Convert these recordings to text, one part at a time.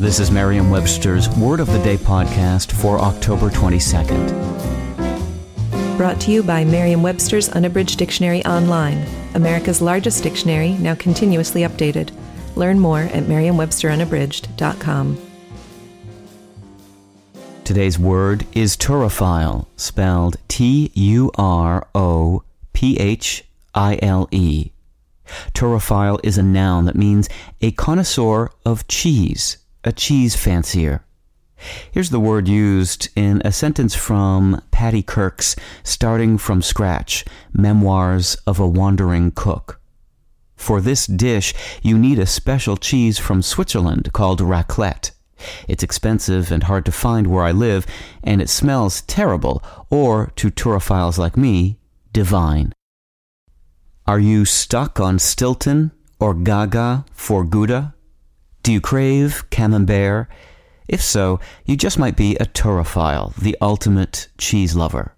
This is Merriam Webster's Word of the Day podcast for October 22nd. Brought to you by Merriam Webster's Unabridged Dictionary Online, America's largest dictionary, now continuously updated. Learn more at merriam-websterunabridged.com. Today's word is turophile, spelled T U R O P H I L E. Turophile is a noun that means a connoisseur of cheese a cheese fancier. Here's the word used in a sentence from Patty Kirk's Starting from Scratch Memoirs of a Wandering Cook. For this dish, you need a special cheese from Switzerland called raclette. It's expensive and hard to find where I live, and it smells terrible, or, to turophiles like me, divine. Are you stuck on Stilton or Gaga for Gouda? Do you crave camembert? If so, you just might be a turophile, the ultimate cheese lover.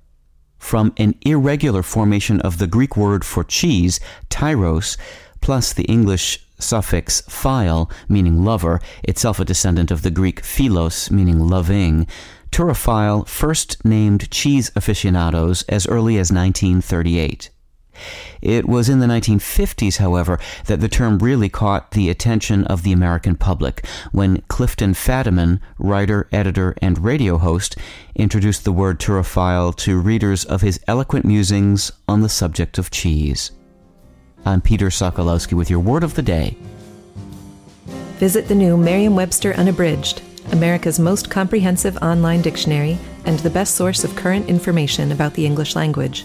From an irregular formation of the Greek word for cheese, tyros, plus the English suffix phile, meaning lover, itself a descendant of the Greek philos, meaning loving, turophile first named cheese aficionados as early as 1938. It was in the 1950s, however, that the term really caught the attention of the American public when Clifton Fadiman, writer, editor, and radio host, introduced the word turophile to readers of his eloquent musings on the subject of cheese. I'm Peter Sokolowski with your word of the day. Visit the new Merriam Webster Unabridged, America's most comprehensive online dictionary and the best source of current information about the English language.